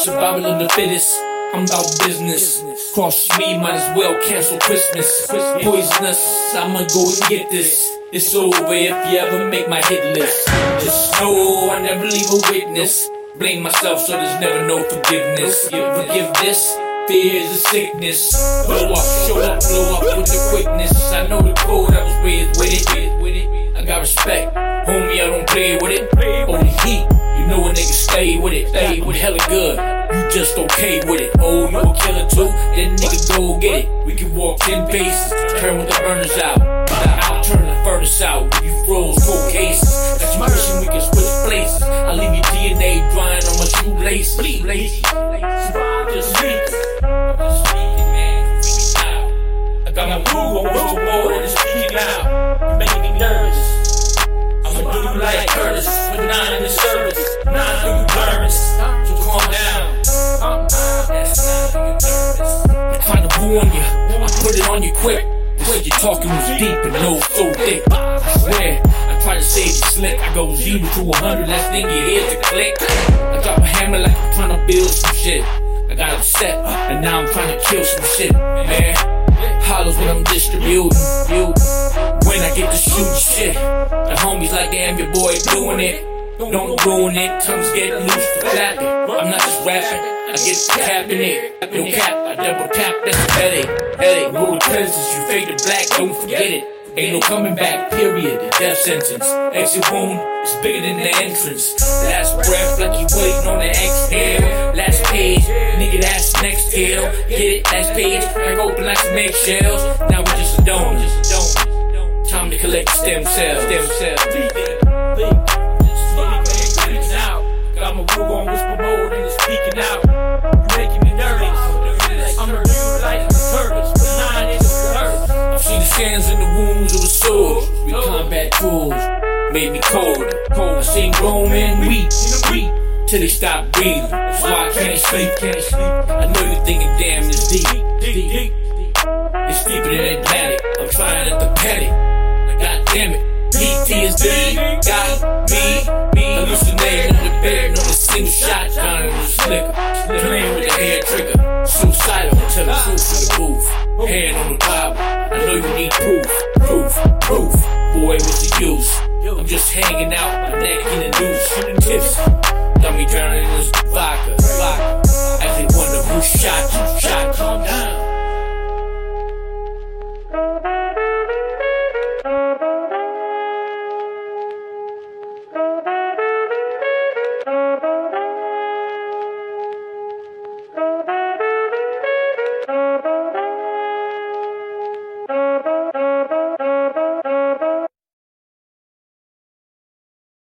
Survival of the fittest. I'm about business. Cross me, might as well cancel Christmas. Poisonous, I'ma go and get this. It's over if you ever make my hit list. Just know I never leave a witness. Blame myself so there's never no forgiveness. Forgive this. Fear is a sickness. Blow up, show up, blow up with the quickness. I know the code, I was raised with it. I got respect. Homie, I don't play with it. Stay with it. Stay with hella good. You just okay with it. Oh, you a killer too? Then nigga go get it. We can walk 10 paces. Turn with the burners out. I'll turn the furnace out. You froze cold cases. Got you wishing we can switch places. I leave your DNA drying on my shoelaces. Warn you. I put it on you quick. The shit you talking was deep and no so thick. I swear, I try to save you slick. I go zero to a 100, last thing you hear to click. I drop a hammer like I'm trying to build some shit. I got upset, and now I'm trying to kill some shit, man. Hollows when I'm distributing. When I get to shoot shit, the homies like, damn, your boy doing it. Don't ruin it, tongues getting loose for clapping. I'm not just rapping, I get to capping it. No cap, The you fade to black, don't forget it. Ain't no coming back, period. Death sentence. Exit wound is bigger than the entrance. Last breath, like you waiting on the exhale. Last page, nigga, that's next tail. Get it, last page, crack open like some eggshells. Now we just a donor. Time to collect stem cells. Stem cells. Got my Ruger on whisper mode and it's speaking out. Scans in the wounds of the sword. We combat tools made me cold. Cold. I seen grown men weep, weep till they stop breathing. That's why I can't sleep, can't sleep. I know you're thinking, damn, it's deep, deep. It's deeper than Atlantic. I'm trying to panic. God damn it. PTSD got me, hallucinating in the bed, on a single shot, down in the slicker, playing with the hair trigger, suicidal, tell the truth in the booth, hand on the Bible, know you need proof, proof, proof, boy, what's the use? I'm just hanging out, my neck in the noose, tips, got me drowning